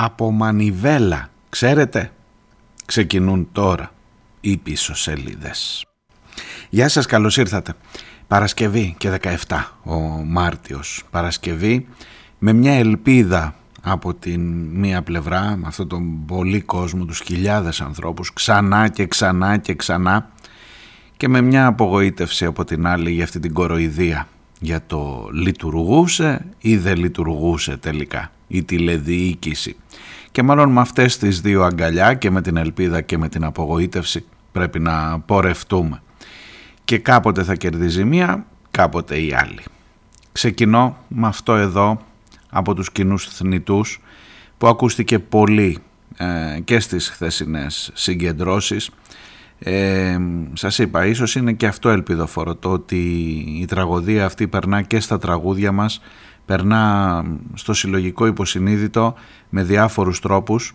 από μανιβέλα, ξέρετε, ξεκινούν τώρα οι πίσω σελίδες. Γεια σας, καλώς ήρθατε. Παρασκευή και 17 ο Μάρτιος. Παρασκευή με μια ελπίδα από την μία πλευρά, με αυτόν τον πολύ κόσμο, τους χιλιάδες ανθρώπους, ξανά και ξανά και ξανά και με μια απογοήτευση από την άλλη για αυτή την κοροϊδία για το λειτουργούσε ή δεν λειτουργούσε τελικά η τηλεδιοίκηση. Και μάλλον με αυτές τις δύο αγκαλιά και με την ελπίδα και με την απογοήτευση πρέπει να πορευτούμε. Και κάποτε θα κερδίζει μία, κάποτε η άλλη. Ξεκινώ με αυτό εδώ από τους κοινούς θνητούς που ακούστηκε πολύ ε, και στις χθεσινές συγκεντρώσεις ε, σας είπα, ίσως είναι και αυτό ελπιδοφόρο το ότι η τραγωδία αυτή περνά και στα τραγούδια μας, περνά στο συλλογικό υποσυνείδητο με διάφορους τρόπους,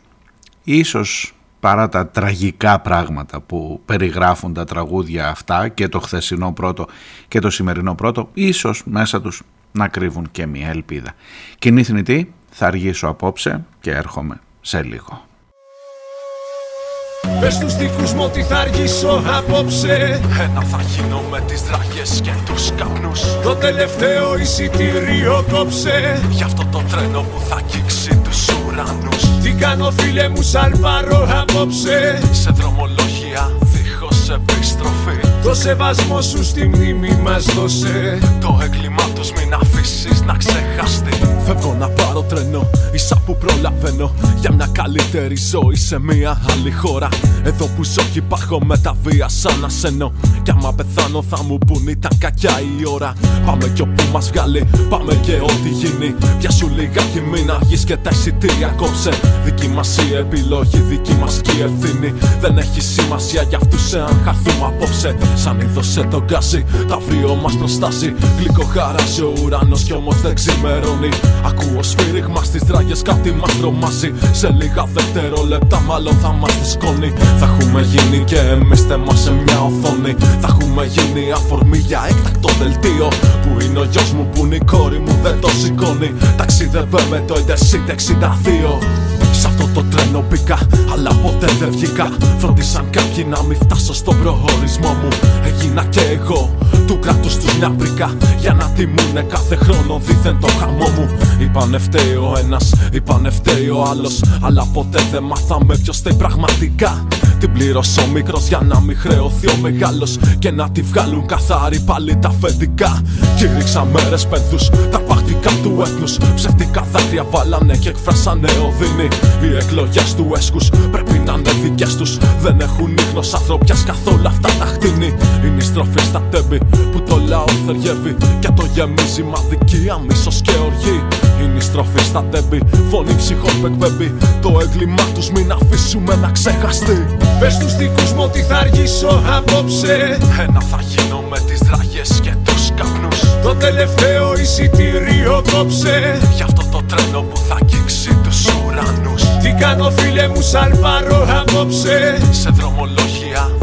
ίσως παρά τα τραγικά πράγματα που περιγράφουν τα τραγούδια αυτά και το χθεσινό πρώτο και το σημερινό πρώτο, ίσως μέσα τους να κρύβουν και μια ελπίδα. Κοινή θνητή, θα αργήσω απόψε και έρχομαι σε λίγο. Πες τους δικούς μου ότι θα αργήσω απόψε. Ένα θα γίνω με τις δραγές και τους καπνούς. Το τελευταίο εισιτήριο κόψε. Γι' αυτό το τρένο που θα αγγίξει τους ουρανούς. Τι κάνω φίλε μου σαλπαρώ απόψε. Σε δρομολόγια δίχως επιστροφή. Το σεβασμό σου στη μνήμη μας δώσε. Το έγκλημά τους μην αφήσεις να ξεχαστεί Φεύγω να πάρω τρένο, ίσα που προλαβαίνω Για μια καλύτερη ζωή σε μια άλλη χώρα. Εδώ που ζω και υπάρχω με τα βία σαν ασένω Κι άμα πεθάνω θα μου πουν ήταν κακιά η ώρα. Πάμε κι όπου μας βγάλει, πάμε και ό,τι γίνει. Πιάσου λιγάκι μην αργείς και τα εισιτήρια κόψε. Δική μας η επιλογή, δική μας και η ευθύνη. Δεν έχει σημασία για αυτούς εάν χαθούμε απόψε. Σαν είδωσε το γκάζι, τα αύριο μας προστάσει Γλυκό χαράζει ο ουρανός κι όμως δεν ξημερώνει Ακούω σφύριγμα στις δράγες κάτι μας τρομάζει Σε λίγα δευτερόλεπτα μάλλον θα μας σκόνη. Θα έχουμε γίνει και εμείς θέμα σε μια οθόνη. Θα έχουμε γίνει αφορμή για έκτακτο δελτίο. Που είναι ο γιος μου που είναι η κόρη μου δεν το σηκώνει. Ταξίδευε με το Intercity 62 Σ' αυτό το τρένο μπήκα, αλλά ποτέ δεν βγήκα. Φρόντισαν κάποιοι να μην φτάσω στον προορισμό μου. Έγινα και εγώ του κράτους του μια πρίκα. Για να τιμούνε κάθε χρόνο δίθεν το χαμό μου. Είπανε φταίει ο ένας, είπανε φταίει ο άλλος. Αλλά ποτέ δεν μάθαμε ποιος φταίει πραγματικά. Την πλήρωσε ο μικρός για να μην χρεωθεί ο μεγάλος. Και να τη βγάλουν καθάρι πάλι τα αφεντικά. Κήρυξα μέρες πένθους, τα παχτικά του έθνους. Ψευτικά δάκρυα βάλανε και εκφράσανε οδύνη. Οι εκλογές του έσκους πρέπει να είναι δικές τους. Δεν έχουν ίχνος ανθρωπιάς καθόλου αυτά τα χτίνη. Είναι η στροφή στα τέμπη που το λαό θεριεύει. Και το γεμίζει μαδικία, μίσο και οργή. Είναι η στροφή στα τέμπη, φωνή ψυχών που εκπέμπει. Το έγκλημά τους μην αφήσουμε να ξεχαστεί. Πες τους δικούς μου ότι θα αργήσω απόψε Ένα θα γίνω με τις δραγές και τους καπνούς Το τελευταίο εισιτήριο κόψε Γι' αυτό το τρένο που θα αγγίξει τους ουρανούς Τι κάνω φίλε μου σαλπαρώ απόψε Σε δρομολόγια δίχως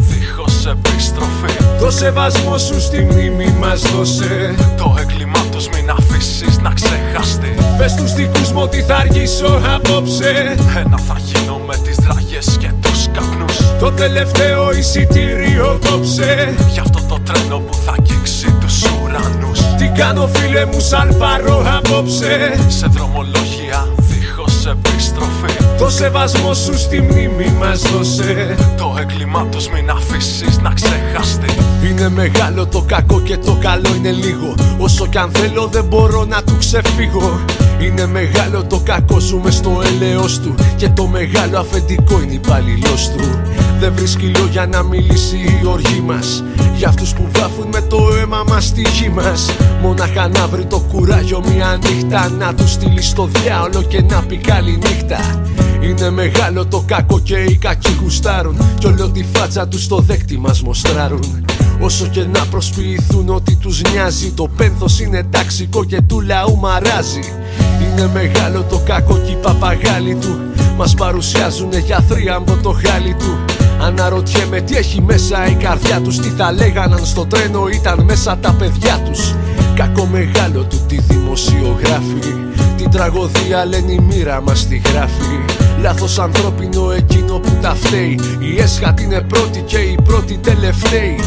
επιστροφή. Το σεβασμό σου στη μνήμη μας δώσε. Το έγκλημά τους μην αφήσεις να ξεχαστεί. Πες τους δικούς μου ότι θα αργήσω απόψε. Ένα θα γίνω με τις δραγές και τους καπνούς. Το τελευταίο εισιτήριο κόψε. Γι' αυτό το τρένο που θα αγγίξει τους ουρανούς. Τι κάνω φίλε μου σαλπαρώ απόψε. Σε δρομολόγια δίχως επιστροφή Το σεβασμό σου στη μνήμη μας δώσε. Το έγκλημά τους μην αφήσεις να ξεχαστεί Είναι μεγάλο το κακό και το καλό είναι λίγο. Όσο κι αν θέλω δεν μπορώ να του ξεφύγω. Είναι μεγάλο το κακό ζούμε στο έλεος του. Και το μεγάλο αφεντικό είναι υπαλληλός του. Δεν βρίσκει λόγια να μιλήσει η οργή μας. Για αυτούς που βάφουν με το αίμα μας στη γη μας. Μόναχα να βρει το κουράγιο μια νύχτα. Να του στείλει στο διάολο και να πει καλή νύχτα είναι μεγάλο το κακό και οι κακοί γουστάρουν. Κι όλο τη φάτσα τους στο δέκτη μας μοστράρουν. Όσο και να προσποιηθούν ότι τους νοιάζει Το πένθος είναι ταξικό και του λαού μαράζει. Είναι μεγάλο το κακό και οι παπαγάλοι του. Μας παρουσιάζουνε για θρίαμβο το χάλι του. Αναρωτιέμαι τι έχει μέσα η καρδιά τους Τι θα λέγαν αν στο τρένο ήταν μέσα τα παιδιά τους. Κακό μεγάλο του τι δημοσιογράφοι Τι Την τραγωδία λένε η μοίρα μας τη γράφει. Λάθος ανθρώπινο εκείνο που τα φταίει. Η έσχατη είναι πρώτη και η πρώτη τελευταίη.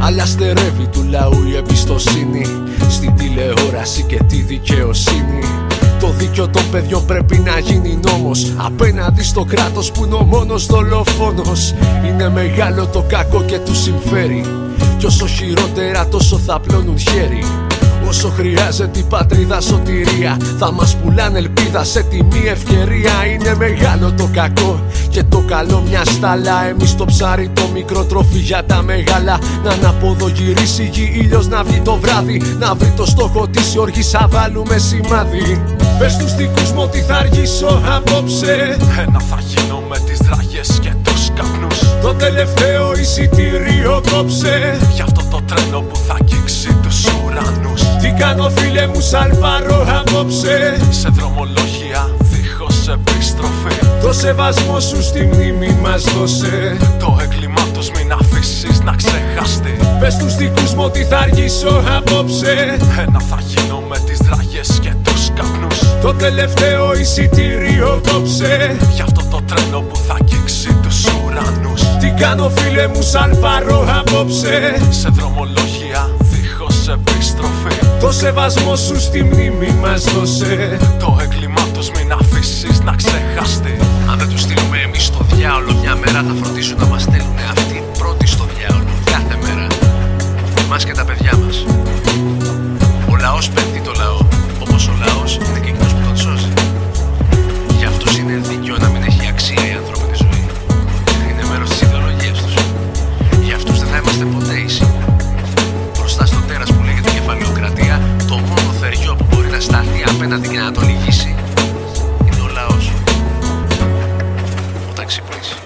Αλλά στερεύει του λαού η εμπιστοσύνη. Στην τηλεόραση και τη δικαιοσύνη. Το δίκιο των παιδιών πρέπει να γίνει νόμος. Απέναντι στο κράτος που είναι ο μόνος δολοφόνος. Είναι μεγάλο το κακό και του συμφέρει. Κι όσο χειρότερα τόσο θα πλώνουν χέρι Όσο χρειάζεται η πατρίδα σωτηρία. Θα μας πουλάνε ελπίδα σε τιμή ευκαιρία. Είναι μεγάλο το κακό και το καλό μιας στάλα Εμείς το ψάρι το μικρό τροφή για τα μεγάλα. Να αναποδογυρίσει γη ήλιος να βγει το βράδυ. Να βρει το στόχο της οργής θα βάλουμε σημάδι. Πες τους δικούς μου ότι θα αργήσω απόψε. Ένα θα γίνω με τις δραγές και τους καπνούς. Το τελευταίο εισιτήριο κόψε. Γι' αυτό το τρένο που θα αγγίξει τους ουρανούς. Τι κάνω φίλε μου σαλπαρώ απόψε. Σε δρομολόγια δίχως επιστροφή. Το σεβασμό σου στη μνήμη μας δώσε. Το έγκλημά τους μην αφήσεις να ξεχαστεί. Πες τους δικούς μου ότι θα αργήσω απόψε. Ένα θα γίνω με τις δραγές και τους καπνούς. Το τελευταίο εισιτήριο κόψε Γι' αυτό το τρένο που θα αγγίξει τους ουρανούς. Τι κάνω φίλε μου σαλπαρώ απόψε. Σε δρομολόγια δίχως επιστροφή Το σεβασμό σου στη μνήμη μας δώσε Το έγκλημά τους μην αφήσεις να ξεχαστεί Αν δεν τους στείλουμε εμείς στο διάολο μια μέρα, θα φροντίσουν να μας στέλνουν αυτοί πρώτοι στο διάολο. Κάθε μέρα. Εμά και τα παιδιά μας. Ο λαός πέφτει το λαό. Όπως ο λαός είναι και απέναντι και να το λυγίσει είναι ο λαός. Όταν ξυπνήσει.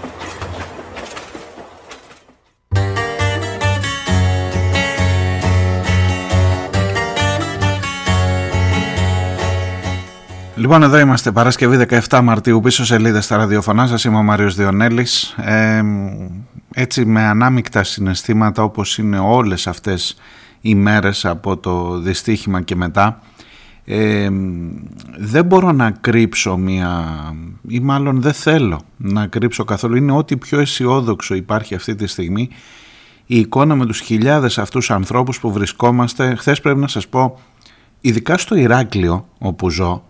Λοιπόν, εδώ είμαστε Παρασκευή 17 Μαρτίου, πίσω σελίδα στα ραδιοφωνά σας. Είμαι ο Μάριος Διονέλης. Ε, έτσι με ανάμεικτα συναισθήματα όπως είναι όλες αυτές οι μέρες από το δυστύχημα και μετά. Ε, δεν μπορώ να κρύψω μία ή μάλλον δεν θέλω να κρύψω καθόλου. Είναι ό,τι πιο αισιόδοξο υπάρχει αυτή τη στιγμή. Η εικόνα με τους χιλιάδες αυτούς ανθρώπους που βρισκόμαστε. Χθες πρέπει να σας πω ειδικά στο Ηράκλειο όπου ζω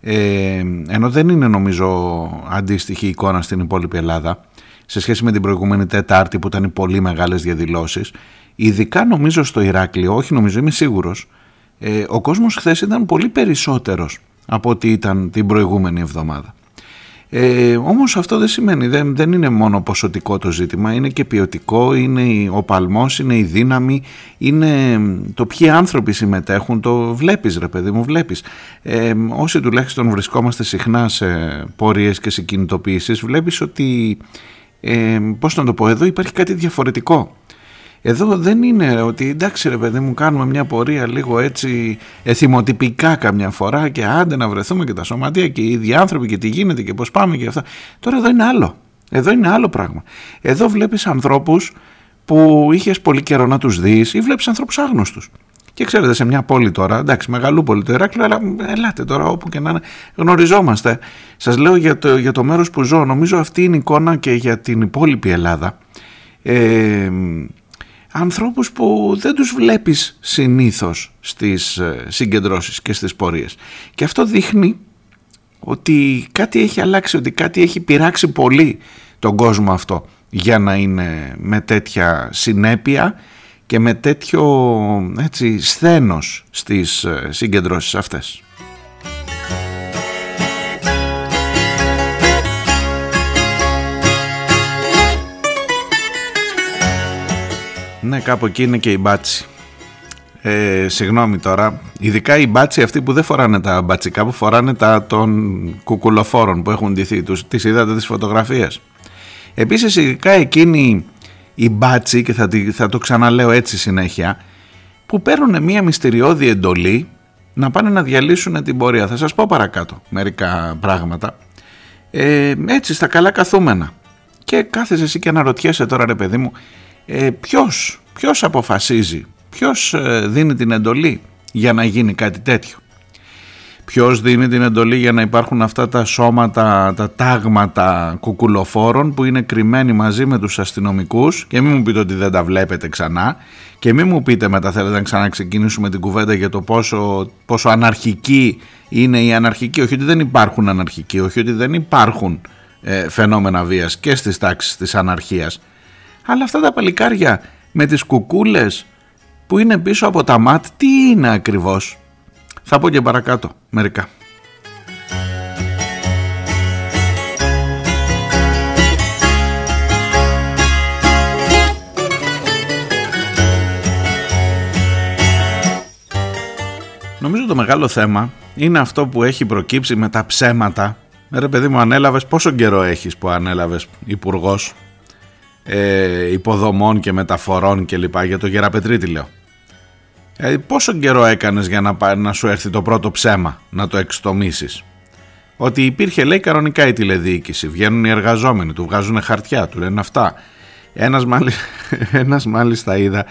ε, ενώ δεν είναι νομίζω αντίστοιχη εικόνα στην υπόλοιπη Ελλάδα σε σχέση με την προηγούμενη Τετάρτη που ήταν οι πολύ μεγάλες διαδηλώσεις ειδικά νομίζω στο Ηράκλειο, όχι νομίζω είμαι σίγουρος ε, ο κόσμος χθες ήταν πολύ περισσότερος από ό,τι ήταν την προηγούμενη εβδομάδα. Ε, όμως αυτό δεν σημαίνει, δεν, δεν είναι μόνο ποσοτικό το ζήτημα, είναι και ποιοτικό, είναι ο παλμός, είναι η δύναμη, είναι το ποιοι άνθρωποι συμμετέχουν, το βλέπεις ρε παιδί μου, βλέπεις. Ε, όσοι τουλάχιστον βρισκόμαστε συχνά σε πορείες και σε κινητοποιήσεις, βλέπεις ότι, ε, πώς να το πω, εδώ υπάρχει κάτι διαφορετικό. Εδώ δεν είναι ότι εντάξει ρε παιδί μου κάνουμε μια πορεία λίγο έτσι εθιμοτυπικά καμιά φορά και άντε να βρεθούμε και τα σωματεία και οι ίδιοι άνθρωποι και τι γίνεται και πώς πάμε και αυτά. Τώρα εδώ είναι άλλο. Εδώ είναι άλλο πράγμα. Εδώ βλέπεις ανθρώπους που είχες πολύ καιρό να τους δεις ή βλέπεις ανθρώπους άγνωστους. Και ξέρετε σε μια πόλη τώρα, εντάξει μεγαλούπολη το Ηράκλειο, αλλά ελάτε τώρα όπου και να είναι, γνωριζόμαστε. Σας λέω για το, για το μέρος που ζω, νομίζω αυτή είναι η εικόνα και για την υπόλοιπη Ελλάδα. Ε, ανθρώπους που δεν τους βλέπεις συνήθως στις συγκεντρώσεις και στις πορείες. Και αυτό δείχνει ότι κάτι έχει αλλάξει, ότι κάτι έχει πειράξει πολύ τον κόσμο αυτό για να είναι με τέτοια συνέπεια και με τέτοιο έτσι, σθένος στις συγκεντρώσεις αυτές. Ναι, κάπου εκεί είναι και η μπάτσι. Ε, συγγνώμη τώρα, ειδικά οι μπάτσι αυτοί που δεν φοράνε τα μπατσικά, που φοράνε τα των κουκουλοφόρων που έχουν ντυθεί, τους, τις είδατε τις φωτογραφίες; Επίσης ειδικά εκείνοι οι μπάτσι, και θα, θα το ξαναλέω έτσι συνέχεια, που παίρνουν μια μυστηριώδη εντολή να πάνε να διαλύσουν την πορεία. Θα σας πω παρακάτω μερικά πράγματα. Ε, έτσι στα καλά καθούμενα. Και κάθεσαι εσύ και αναρωτιέσαι τώρα ρε παιδί μου, ε, ποιος, ποιος αποφασίζει, ποιος ε, δίνει την εντολή για να γίνει κάτι τέτοιο; ποιος δίνει την εντολή για να υπάρχουν αυτά τα σώματα, τα τάγματα κουκουλοφόρων που είναι κρυμμένοι μαζί με τους αστυνομικούς; Και μην μου πείτε ότι δεν τα βλέπετε ξανά και μην μου πείτε μετά θέλετε να ξαναξεκινήσουμε την κουβέντα για το πόσο, πόσο αναρχική είναι η αναρχική, όχι ότι δεν υπάρχουν αναρχικοί, όχι ότι δεν υπάρχουν ε, φαινόμενα βίας και στις τάξεις της αναρχίας αλλά αυτά τα παλικάρια με τις κουκούλες που είναι πίσω από τα ΜΑΤ τι είναι ακριβώς; Θα πω και παρακάτω μερικά Νομίζω το μεγάλο θέμα είναι αυτό που έχει προκύψει με τα ψέματα. Ρε παιδί μου ανέλαβες πόσο καιρό έχεις που ανέλαβες υπουργός; Ε, υποδομών και μεταφορών και λοιπά για το Γεραπετρίτη λέω. Ε, πόσο καιρό έκανες για να, να σου έρθει το πρώτο ψέμα να το εξτομίσεις; Ότι υπήρχε λέει κανονικά η τηλεδιοίκηση. Βγαίνουν οι εργαζόμενοι, του βγάζουν χαρτιά, του λένε αυτά. Ένας, ένας μάλιστα είδα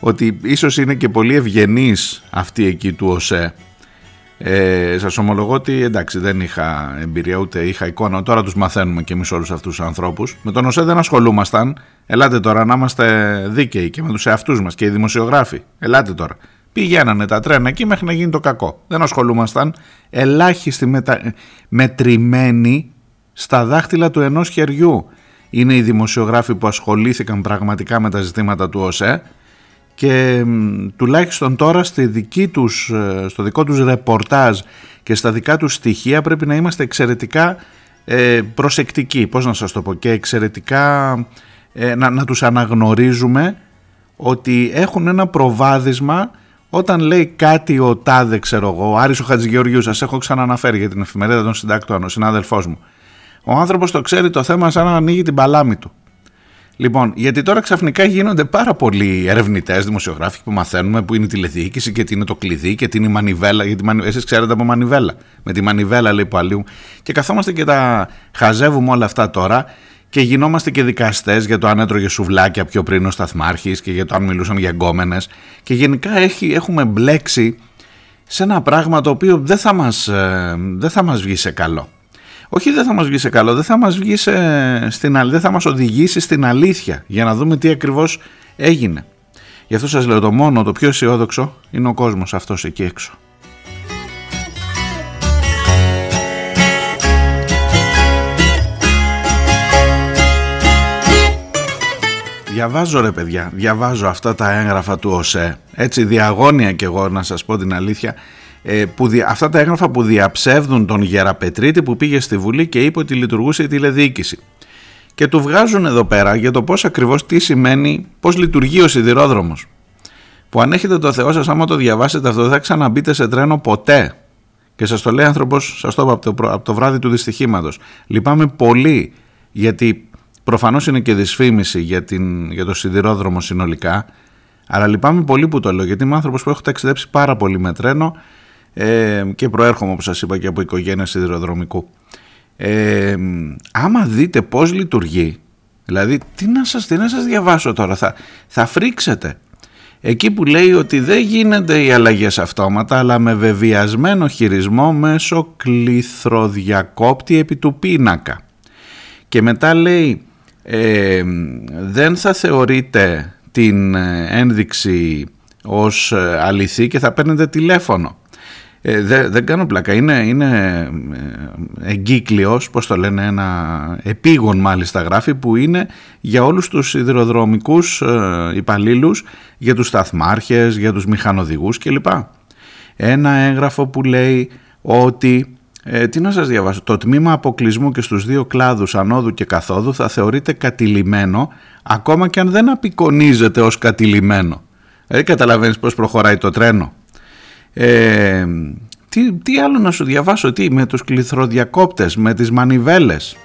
ότι ίσως είναι και πολύ ευγενής αυτή εκεί του ΟΣΕ. Ε, σας ομολογώ ότι εντάξει δεν είχα εμπειρία ούτε είχα εικόνα. Τώρα τους μαθαίνουμε και εμείς όλους αυτούς τους ανθρώπους. Με τον ΟΣΕ δεν ασχολούμασταν. Ελάτε τώρα να είμαστε δίκαιοι και με τους εαυτούς μας και οι δημοσιογράφοι. Ελάτε τώρα. Πηγαίνανε τα τρένα εκεί μέχρι να γίνει το κακό. Δεν ασχολούμασταν. Ελάχιστοι μετα... μετρημένοι στα δάχτυλα του ενός χεριού. Είναι οι δημοσιογράφοι που ασχολήθηκαν πραγματικά με τα ζητήματα του ΟΣΕ και τουλάχιστον τώρα στη δική τους, ε, στο δικό τους ρεπορτάζ και στα δικά τους στοιχεία πρέπει να είμαστε εξαιρετικά ε, προσεκτικοί, πώς να σας το πω, και εξαιρετικά ε, να, να τους αναγνωρίζουμε ότι έχουν ένα προβάδισμα όταν λέει κάτι ο Τάδε, ξέρω εγώ, ο Άρης ο Χατζηγεωργιούς, σας έχω ξαναναφέρει για την εφημερίδα των συντάκτων, ο συνάδελφός μου. Ο άνθρωπος το ξέρει το θέμα σαν να ανοίγει την παλάμη του. Λοιπόν, γιατί τώρα ξαφνικά γίνονται πάρα πολλοί ερευνητές, δημοσιογράφοι που μαθαίνουμε που είναι η τηλεδιοίκηση και τι είναι το κλειδί και τι είναι η μανιβέλα. Γιατί εσείς ξέρετε από μανιβέλα. Με τη μανιβέλα λέει που αλλού. Και καθόμαστε και τα χαζεύουμε όλα αυτά τώρα και γινόμαστε και δικαστές για το αν έτρωγε σουβλάκια πιο πριν ο Σταθμάρχης και για το αν μιλούσαν για γκόμενε. Και γενικά έχει, έχουμε μπλέξει σε ένα πράγμα το οποίο δεν θα μας, ε, δεν θα μας βγει σε καλό όχι δεν θα μας βγει σε καλό, δεν θα μας, βγει στην, δεν θα μας οδηγήσει στην αλήθεια για να δούμε τι ακριβώς έγινε. Γι' αυτό σας λέω το μόνο, το πιο αισιόδοξο είναι ο κόσμος αυτός εκεί έξω. Διαβάζω ρε παιδιά, διαβάζω αυτά τα έγγραφα του ΟΣΕ, έτσι διαγώνια κι εγώ να σας πω την αλήθεια, ε, που, αυτά τα έγγραφα που διαψεύδουν τον Γεραπετρίτη που πήγε στη Βουλή και είπε ότι λειτουργούσε η τηλεδιοίκηση. Και του βγάζουν εδώ πέρα για το πώς ακριβώς τι σημαίνει, πώς λειτουργεί ο σιδηρόδρομος. Που αν έχετε το Θεό σας, άμα το διαβάσετε αυτό, δεν θα ξαναμπείτε σε τρένο ποτέ. Και σας το λέει άνθρωπος, σας το είπα από το, από το βράδυ του δυστυχήματος. Λυπάμαι πολύ, γιατί προφανώς είναι και δυσφήμιση για, την, για το σιδηρόδρομο συνολικά, αλλά λυπάμαι πολύ που το λέω, γιατί είμαι άνθρωπος που έχω ταξιδέψει πάρα πολύ με τρένο ε, και προέρχομαι όπως σας είπα και από οικογένεια σιδηροδρομικού. Ε, άμα δείτε πώς λειτουργεί, δηλαδή τι να σας, τι να σας διαβάσω τώρα, θα, θα φρίξετε. Εκεί που λέει ότι δεν γίνεται οι αλλαγές αυτόματα αλλά με βεβαιασμένο χειρισμό μέσω κληθροδιακόπτη επί του πίνακα. Και μετά λέει ε, δεν θα θεωρείτε την ένδειξη ως αληθή και θα παίρνετε τηλέφωνο. Ε, δεν κάνω πλάκα, είναι, είναι ε, εγκύκλειος, πώς το λένε, ένα επίγον μάλιστα γράφει που είναι για όλους τους υδροδρομικούς ε, υπαλλήλους, για τους σταθμάρχες, για τους μηχανοδηγούς κλπ. Ένα έγγραφο που λέει ότι, ε, τι να σας διαβάσω, το τμήμα αποκλεισμού και στους δύο κλάδους ανόδου και καθόδου θα θεωρείται κατηλημένο ακόμα και αν δεν απεικονίζεται ως κατηλημένο. Δηλαδή καταλαβαίνεις πώς προχωράει το τρένο. Ε, τι, τι άλλο να σου διαβάσω, τι με τους κληθροδιακόπτες, με τις μανιβέλες.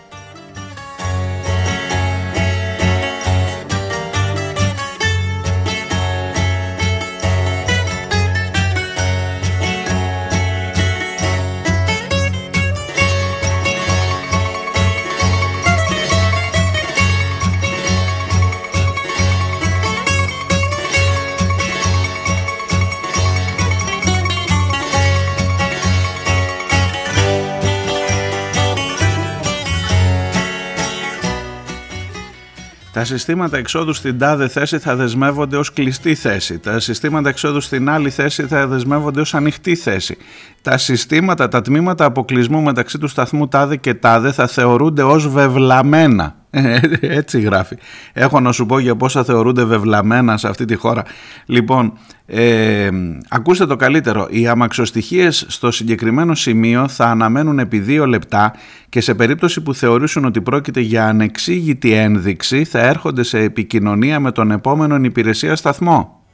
Τα συστήματα εξόδου στην τάδε θέση θα δεσμεύονται ως κλειστή θέση. Τα συστήματα εξόδου στην άλλη θέση θα δεσμεύονται ως ανοιχτή θέση. Τα συστήματα, τα τμήματα αποκλεισμού μεταξύ του σταθμού τάδε και τάδε θα θεωρούνται ως βεβλαμένα. Ε, έτσι γράφει. Έχω να σου πω για πόσα θεωρούνται βεβλαμένα σε αυτή τη χώρα. Λοιπόν, ε, ακούστε το καλύτερο. Οι αμαξοστοιχίες στο συγκεκριμένο σημείο θα αναμένουν επί δύο λεπτά και σε περίπτωση που θεωρήσουν ότι πρόκειται για ανεξήγητη ένδειξη θα έρχονται σε επικοινωνία με τον επόμενο υπηρεσία σταθμό.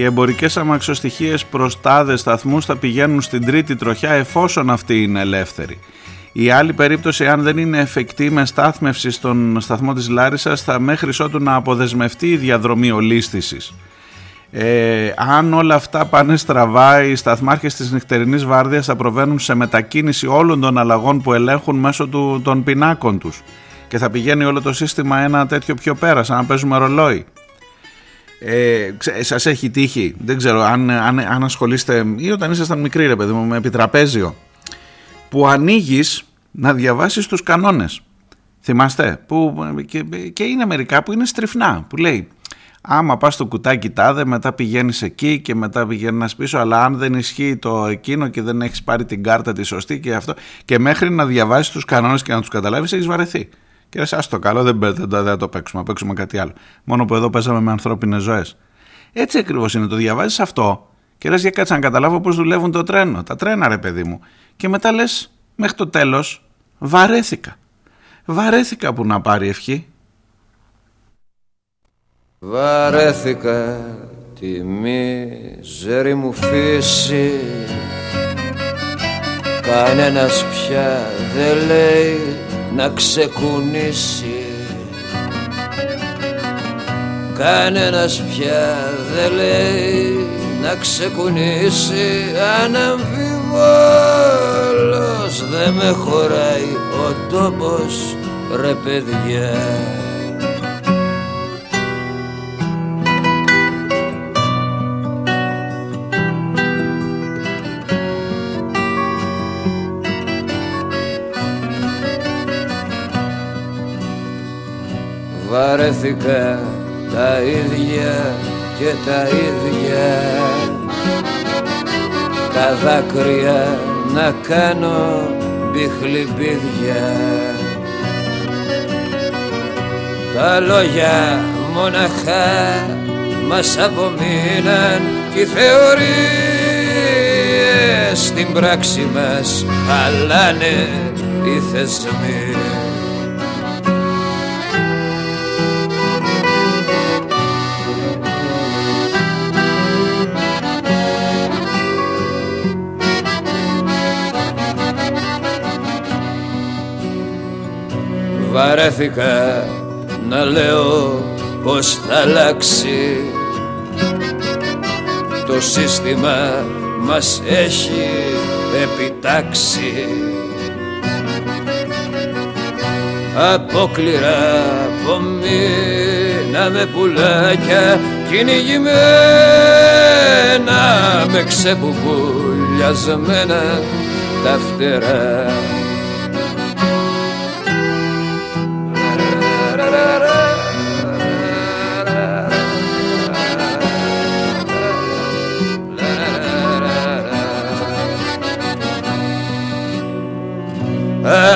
Οι εμπορικές αμαξοστοιχίες προς τάδες σταθμούς θα πηγαίνουν στην τρίτη τροχιά εφόσον αυτή είναι ελεύθερη. Η άλλη περίπτωση αν δεν είναι εφικτή με στάθμευση στον σταθμό της Λάρισας θα μέχρι ότου να αποδεσμευτεί η διαδρομή ολίσθησης. Ε, αν όλα αυτά πάνε στραβά, οι σταθμάρχες της νυχτερινής βάρδιας θα προβαίνουν σε μετακίνηση όλων των αλλαγών που ελέγχουν μέσω του, των πινάκων τους και θα πηγαίνει όλο το σύστημα ένα τέτοιο πιο πέρας, σαν να παίζουμε ρολόι. Ε, σας έχει τύχει, δεν ξέρω αν, αν, αν ασχολείστε ή όταν ήσασταν μικροί ρε παιδί μου με επιτραπέζιο που ανοίγεις να διαβάσεις τους κανόνες. Θυμάστε που, και, και είναι μερικά που είναι στριφνά που λέει άμα πας στο κουτάκι τάδε μετά πηγαίνεις εκεί και μετά πηγαίνεις πίσω αλλά αν δεν ισχύει το εκείνο και δεν έχεις πάρει την κάρτα τη σωστή και αυτό και μέχρι να διαβάσεις τους κανόνες και να τους καταλάβεις έχεις βαρεθεί και λε, το καλό, δεν, δεν, δεν, το παίξουμε, παίξουμε κάτι άλλο. Μόνο που εδώ παίζαμε με ανθρώπινες ζωές. Έτσι ακριβώς είναι. Το διαβάζεις αυτό και λες για κάτσε να καταλάβω πώς δουλεύουν το τρένο. Τα τρένα, ρε παιδί μου. Και μετά λες, μέχρι το τέλος, βαρέθηκα. Βαρέθηκα που να πάρει ευχή. Βαρέθηκα τη μίζερη μου φύση Κανένας πια δεν λέει να ξεκουνήσει. Κανένας πια δεν λέει να ξεκουνήσει. Αναμφιβόλως δεν με χωράει ο τόπος ρε παιδιά Βαρέθηκα τα ίδια και τα ίδια. Τα δάκρυα να κάνω μπιχλιμπίδια. Τα λόγια μοναχά μας απομείναν και οι θεωρίες στην πράξη μας χαλάνε οι θεσμοί Βαρέθηκα να λέω πως θα αλλάξει. Το σύστημα μας έχει επιτάξει. Απόκληρα από μήνα με πουλάκια κυνηγημένα με ξεπουπουλιασμένα τα φτερά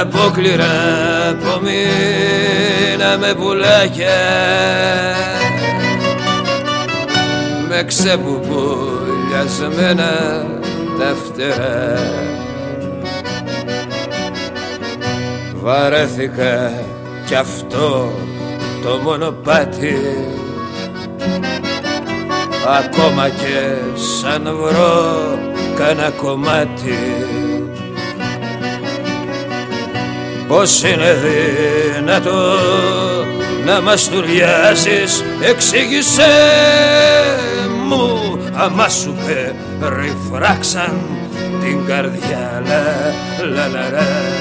απόκληρα από μήνα με πουλάκια με ξεπουπουλιασμένα τα φτερά βαρέθηκα κι αυτό το μονοπάτι. Ακόμα και σαν βρω κανένα κομμάτι Πώς είναι δυνατό να μας τουριάζεις Εξήγησέ μου άμα σου περιφράξαν την καρδιά λα λα λα λα λα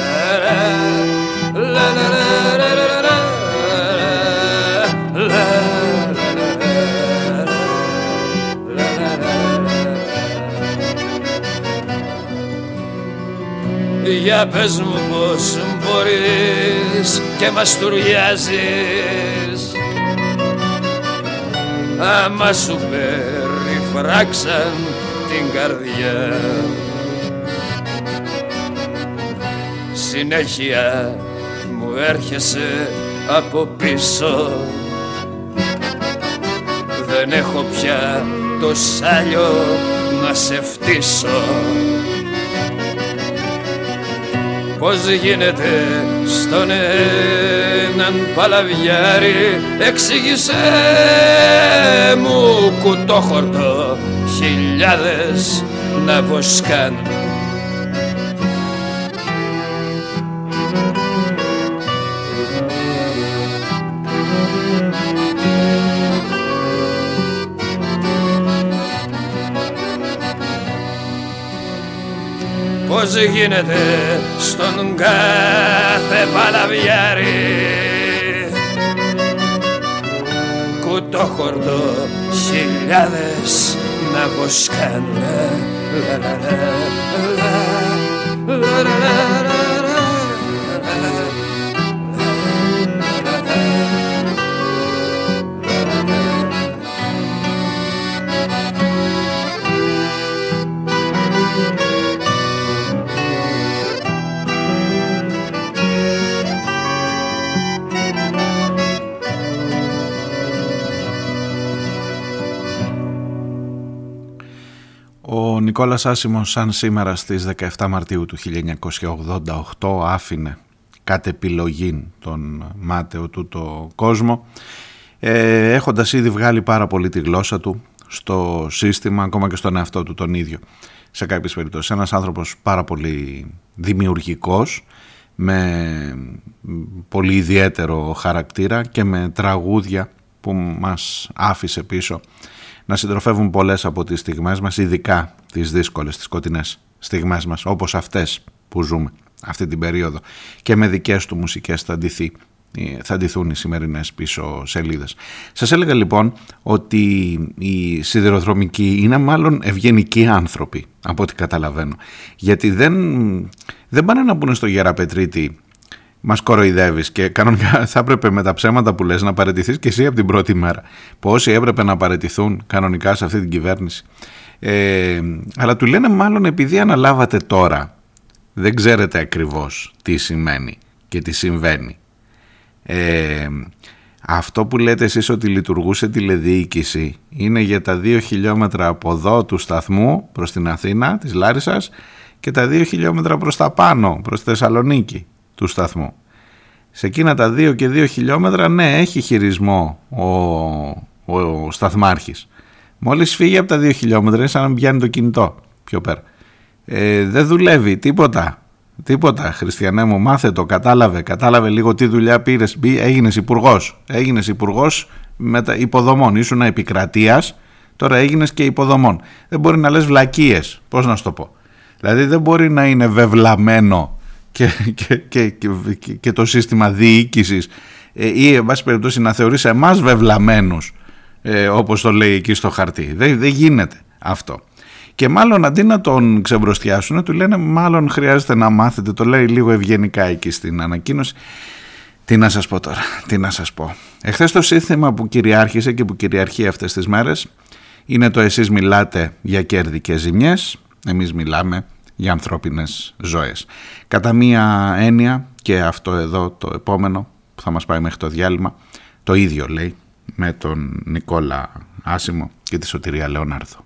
Για πες μου πως μπορείς και μας τουριάζεις. Άμα σου περιφράξαν την καρδιά. Συνέχεια μου έρχεσαι από πίσω. Δεν έχω πια το σάλιο να σε φτύσω Πώς γίνεται στον έναν παλαβιάρι Εξήγησέ μου κουτόχορτο χιλιάδες να βοσκάν. Πώς γίνεται στον κάθε παλαβιάρι. Κουτόχορτο χιλιάδες να βοσκάνε Νικόλας Άσιμος σαν σήμερα στις 17 Μαρτίου του 1988 άφηνε κατ' επιλογή τον μάταιο του το κόσμο ε, έχοντας ήδη βγάλει πάρα πολύ τη γλώσσα του στο σύστημα ακόμα και στον εαυτό του τον ίδιο σε κάποιες περιπτώσεις. Ένας άνθρωπος πάρα πολύ δημιουργικός με πολύ ιδιαίτερο χαρακτήρα και με τραγούδια που μας άφησε πίσω να συντροφεύουν πολλές από τις στιγμές μας, ειδικά τις δύσκολες, τις σκοτεινές στιγμές μας, όπως αυτές που ζούμε αυτή την περίοδο και με δικές του μουσικές θα αντιθεί θα αντιθούν οι σημερινές πίσω σελίδες. Σας έλεγα λοιπόν ότι οι σιδηροδρομικοί είναι μάλλον ευγενικοί άνθρωποι από ό,τι καταλαβαίνω γιατί δεν, δεν πάνε να πούνε στο Γεραπετρίτη μας κοροϊδεύεις και κανονικά θα έπρεπε με τα ψέματα που λες να παραιτηθείς και εσύ από την πρώτη μέρα. Πόσοι έπρεπε να παραιτηθούν κανονικά σε αυτή την κυβέρνηση. Ε, αλλά του λένε μάλλον επειδή αναλάβατε τώρα δεν ξέρετε ακριβώς τι σημαίνει και τι συμβαίνει. Ε, αυτό που λέτε εσείς ότι λειτουργούσε τηλεδιοίκηση είναι για τα δύο χιλιόμετρα από εδώ του σταθμού προς την Αθήνα της Λάρισας και τα δύο χιλιόμετρα προς τα πάνω προς τη Θεσσαλονίκη του σταθμού. Σε εκείνα τα δύο και δύο χιλιόμετρα ναι έχει χειρισμό ο, ο, ο σταθμάρχης. Μόλις φύγει από τα δύο χιλιόμετρα είναι σαν να πιάνει το κινητό πιο πέρα. Ε, δεν δουλεύει τίποτα. Τίποτα, Χριστιανέ μου, μάθε το, κατάλαβε, κατάλαβε λίγο τι δουλειά πήρες. Έγινες υπουργός. Έγινες υπουργός υποδομών. Ήσουν επικρατείας, τώρα έγινες και υποδομών. Δεν μπορεί να λες βλακίες. Πώς να σου το πω. Δηλαδή δεν μπορεί να είναι βεβλαμένο και, και, και, και το σύστημα διοίκησης ε, ή, εν πάση περιπτώσει, να θεωρείς εμάς βεβλαμένους, ε, όπως το λέει εκεί στο χαρτί. Δεν, δεν γίνεται αυτό. Και μάλλον αντί να τον ξεμπροστιάσουν, του λένε μάλλον χρειάζεται να μάθετε, το λέει λίγο ευγενικά εκεί στην ανακοίνωση. Τι να σας πω τώρα, τι να σας πω. Εχθές το σύστημα που κυριάρχησε και που κυριαρχεί αυτές τις μέρες είναι το εσείς μιλάτε για κέρδη και ζημιές, εμείς μιλάμε για ανθρώπινες ζωές. Κατά μία έννοια και αυτό εδώ το επόμενο που θα μας πάει μέχρι το διάλειμμα, το ίδιο λέει με τον Νικόλα Άσιμο και τη Σωτηρία Λεωνάρδο.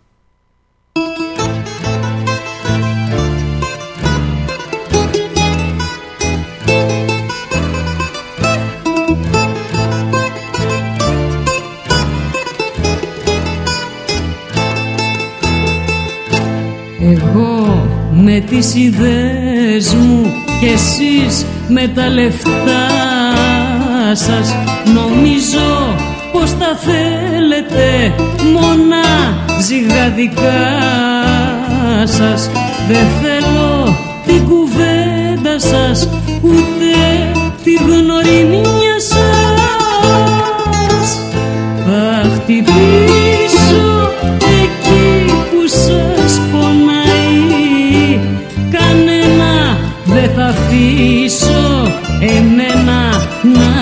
Με τις ιδέες μου και εσείς με τα λεφτά σας. Νομίζω πως τα θέλετε μόνα ζυγαδικά σας. Δεν θέλω την κουβέντα σας ούτε τη γνωριμία σας θα αφήσω εμένα να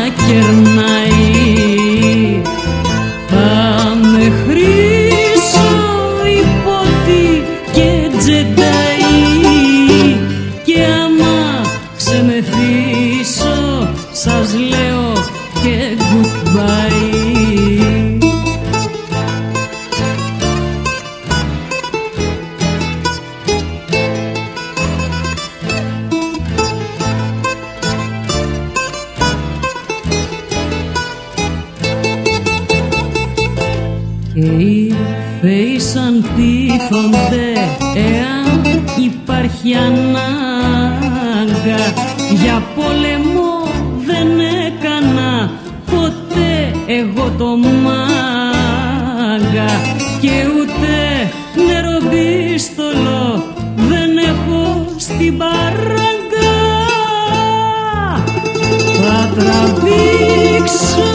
έχει ανάγκα Για πόλεμο δεν έκανα ποτέ εγώ το μάγκα Και ούτε νεροπίστολο δεν έχω στην παράγκα Θα τραβήξω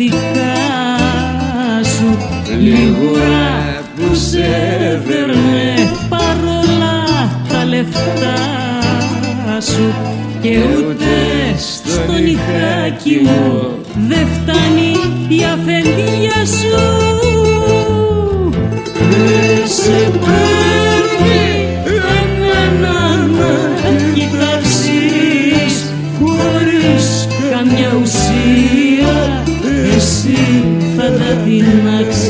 δικά σου. Λιγουρά που σε δερνέ παρόλα τα λεφτά σου. Και ούτε στο ηχάκι μου δεν φτάνει η αφεντία σου. happy like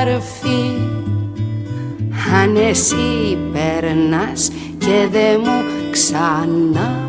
αρφή Αν και δε μου ξανά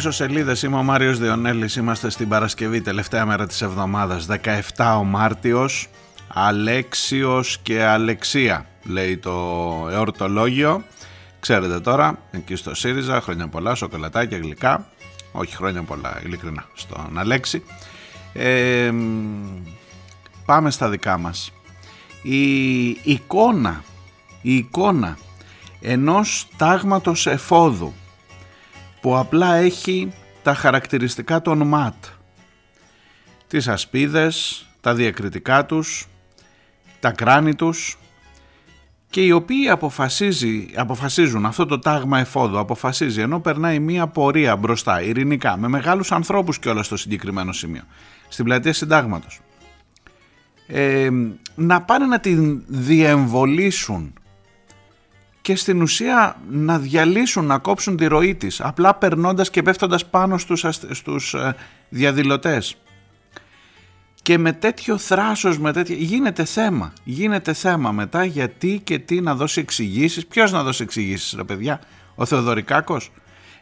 πίσω σελίδες. Είμαι ο Μάριος Διονέλης. Είμαστε στην Παρασκευή, τελευταία μέρα της εβδομάδας. 17 ο Μάρτιος. Αλέξιος και Αλεξία, λέει το εορτολόγιο. Ξέρετε τώρα, εκεί στο ΣΥΡΙΖΑ, χρόνια πολλά, σοκολατάκια, γλυκά. Όχι χρόνια πολλά, ειλικρινά, στον Αλέξη. Ε, πάμε στα δικά μας. Η εικόνα, η εικόνα ενός τάγματος εφόδου που απλά έχει τα χαρακτηριστικά των ΜΑΤ. Τις ασπίδες, τα διακριτικά τους, τα κράνη τους και οι οποίοι αποφασίζει, αποφασίζουν αυτό το τάγμα εφόδου, αποφασίζει ενώ περνάει μία πορεία μπροστά, ειρηνικά, με μεγάλους ανθρώπους και όλα στο συγκεκριμένο σημείο, στην πλατεία συντάγματος. Ε, να πάνε να την διεμβολήσουν και στην ουσία να διαλύσουν, να κόψουν τη ροή της, απλά περνώντας και πέφτοντας πάνω στους, στους ε, διαδηλωτές. Και με τέτοιο θράσος, με τέτοιο... γίνεται θέμα. Γίνεται θέμα μετά γιατί και τι να δώσει εξηγήσεις. Ποιος να δώσει εξηγήσεις, ρε παιδιά, ο Θεοδωρικάκος.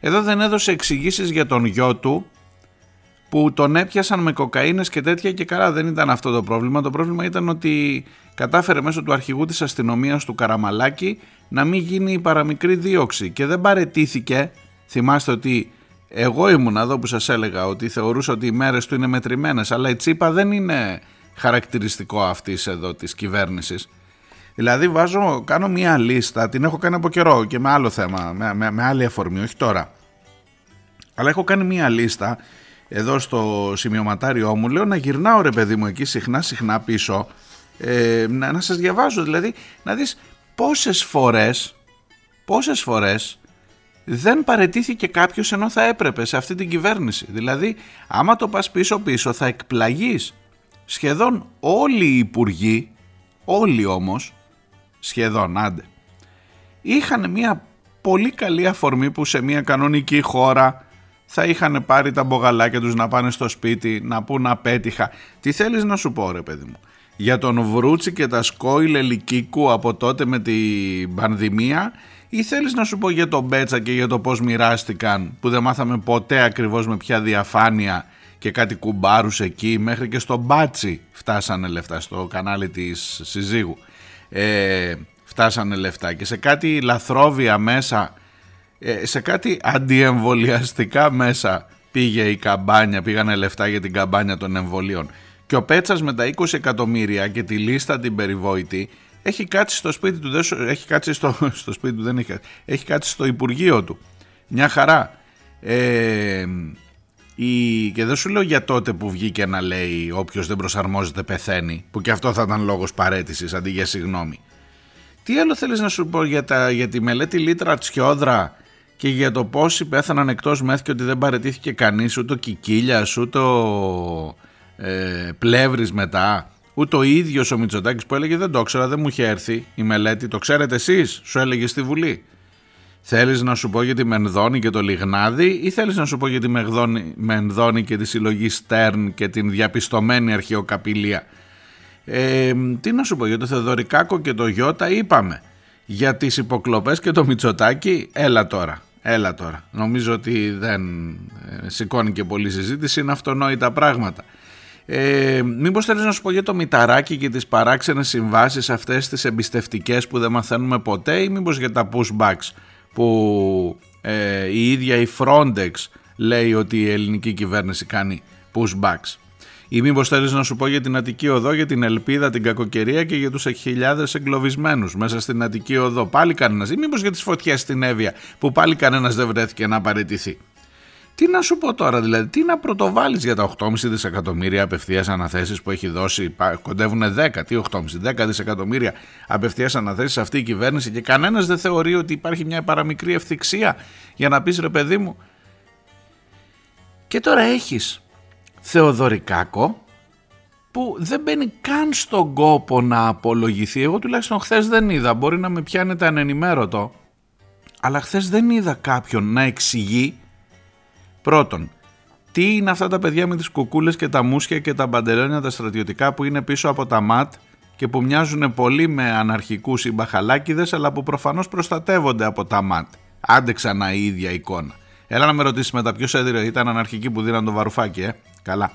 Εδώ δεν έδωσε εξηγήσεις για τον γιο του που τον έπιασαν με κοκαίνες και τέτοια και καλά δεν ήταν αυτό το πρόβλημα. Το πρόβλημα ήταν ότι κατάφερε μέσω του αρχηγού της αστυνομίας του Καραμαλάκη να μην γίνει η παραμικρή δίωξη και δεν παρετήθηκε. Θυμάστε ότι εγώ ήμουν εδώ που σας έλεγα ότι θεωρούσα ότι οι μέρες του είναι μετρημένες αλλά η τσίπα δεν είναι χαρακτηριστικό αυτής εδώ της κυβέρνησης. Δηλαδή βάζω, κάνω μια λίστα, την έχω κάνει από καιρό και με άλλο θέμα, με, με, με άλλη αφορμή, όχι τώρα. Αλλά έχω κάνει μια λίστα εδώ στο σημειωματάριό μου, λέω να γυρνάω ρε παιδί μου εκεί συχνά συχνά πίσω, ε, να, να σας διαβάζω δηλαδή, να δεις πόσες φορές, πόσες φορές δεν παρετήθηκε κάποιος ενώ θα έπρεπε σε αυτή την κυβέρνηση. Δηλαδή, άμα το πας πίσω-πίσω θα εκπλαγείς. Σχεδόν όλοι οι υπουργοί, όλοι όμως, σχεδόν άντε, είχαν μια πολύ καλή αφορμή που σε μια κανονική χώρα θα είχαν πάρει τα μπογαλάκια τους να πάνε στο σπίτι, να πούν απέτυχα. Τι θέλεις να σου πω ρε παιδί μου; Για τον Βρούτσι και τα σκόιλ ελικίκου από τότε με την πανδημία ή θέλεις να σου πω για τον Μπέτσα και για το πώς μοιράστηκαν που δεν μάθαμε ποτέ ακριβώς με ποια διαφάνεια και κάτι κουμπάρους εκεί μέχρι και στο Μπάτσι φτάσανε λεφτά στο κανάλι της συζύγου ε, φτάσανε λεφτά και σε κάτι λαθρόβια μέσα ε, σε κάτι αντιεμβολιαστικά μέσα πήγε η καμπάνια, πήγανε λεφτά για την καμπάνια των εμβολίων και ο Πέτσας με τα 20 εκατομμύρια και τη λίστα την περιβόητη έχει κάτσει στο σπίτι του, έχει κάτσει στο, στο σπίτι του, δεν έχει, έχει κάτσει στο Υπουργείο του. Μια χαρά. Ε, η, και δεν σου λέω για τότε που βγήκε να λέει όποιος δεν προσαρμόζεται πεθαίνει, που και αυτό θα ήταν λόγος παρέτησης αντί για συγγνώμη. Τι άλλο θέλεις να σου πω για, τα, για τη μελέτη Λίτρα Τσιόδρα; Και για το πόσοι πέθαναν εκτός μεθ και ότι δεν παρετήθηκε κανείς, ούτε ο Κικίλιας, ούτε ο ε, πλεύρης μετά, ούτε ο ίδιος ο Μητσοτάκης που έλεγε δεν το ήξερα, δεν μου είχε έρθει η μελέτη, το ξέρετε εσείς, σου έλεγε στη Βουλή. Θέλεις να σου πω για τη Μενδόνη και το Λιγνάδι ή θέλεις να σου πω για τη Μενδόνη και τη συλλογή Στέρν και την διαπιστωμένη αρχαιοκαπηλεία; Ε, τι να σου πω για το Θεοδωρικάκο και το Γιώτα είπαμε. Για τις υποκλοπές και το Μητσοτάκι έλα τώρα. Έλα τώρα. Νομίζω ότι δεν ε, σηκώνει και πολλή συζήτηση. Είναι αυτονόητα πράγματα. Ε, μήπως θέλεις να σου πω για το μηταράκι και τις παράξενες συμβάσεις αυτές τις εμπιστευτικές που δεν μαθαίνουμε ποτέ ή μήπως για τα pushbacks που ε, η ίδια η Frontex λέει ότι η ελληνική κυβέρνηση κάνει pushbacks; Ή μήπως θέλεις να σου πω για την Αττική Οδό, για την Ελπίδα, την κακοκαιρία και για τους χιλιάδε εγκλωβισμένους μέσα στην Αττική Οδό. Πάλι κανένας. Ή μήπως για τις φωτιές στην Εύβοια, που πάλι κανένας δεν βρέθηκε να παραιτηθεί. Τι να σου πω τώρα, δηλαδή, τι να πρωτοβάλεις για τα 8,5 δισεκατομμύρια απευθείας αναθέσεις που έχει δώσει, κοντεύουν 10, τι 8,5, 10 δισεκατομμύρια απευθείας αναθέσεις αυτή η κυβέρνηση και κανένας δεν θεωρεί ότι υπάρχει μια παραμικρή ευθυξία για να πεις ρε παιδί μου. Και τώρα έχεις Θεοδωρικάκο που δεν μπαίνει καν στον κόπο να απολογηθεί. Εγώ τουλάχιστον χθες δεν είδα, μπορεί να με πιάνετε ανενημέρωτο, αλλά χθες δεν είδα κάποιον να εξηγεί Πρώτον, τι είναι αυτά τα παιδιά με τις κουκούλες και τα μουσια και τα μπαντελόνια τα στρατιωτικά που είναι πίσω από τα ματ και που μοιάζουν πολύ με αναρχικούς ή μπαχαλάκιδες αλλά που προφανώς προστατεύονται από τα ματ. Άντε ξανά η ίδια εικόνα. Έλα να με ρωτήσεις μετά ποιος έδιρε, ήταν αναρχική που δίναν το βαρουφάκι, ε. Καλά.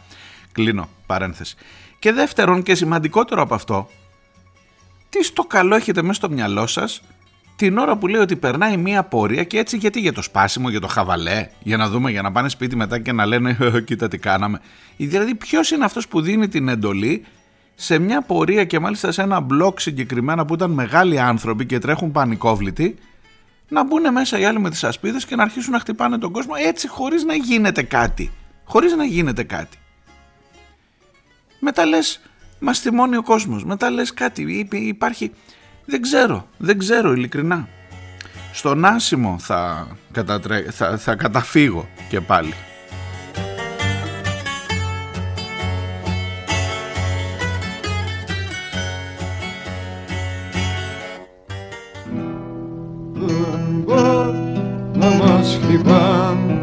Κλείνω, παρένθεση. Και δεύτερον και σημαντικότερο από αυτό, τι στο καλό έχετε μέσα στο μυαλό σας την ώρα που λέει ότι περνάει μία πορεία και έτσι γιατί για το σπάσιμο, για το χαβαλέ, για να δούμε, για να πάνε σπίτι μετά και να λένε κοίτα τι κάναμε. Δηλαδή ποιος είναι αυτός που δίνει την εντολή σε μια πορεία και μάλιστα σε ένα μπλοκ συγκεκριμένα που ήταν μεγάλοι άνθρωποι και τρέχουν πανικόβλητοι να μπουν μέσα οι άλλοι με τις ασπίδες και να αρχίσουν να χτυπάνε τον κόσμο έτσι χωρίς να γίνεται κάτι. Χωρίς να γίνεται κάτι. Μετά λες, μας θυμώνει ο κόσμος. Μετά λες κάτι, υπάρχει δεν ξέρω, δεν ξέρω ειλικρινά. Στον άσημο θα, κατατρέ... θα, θα καταφύγω και πάλι. να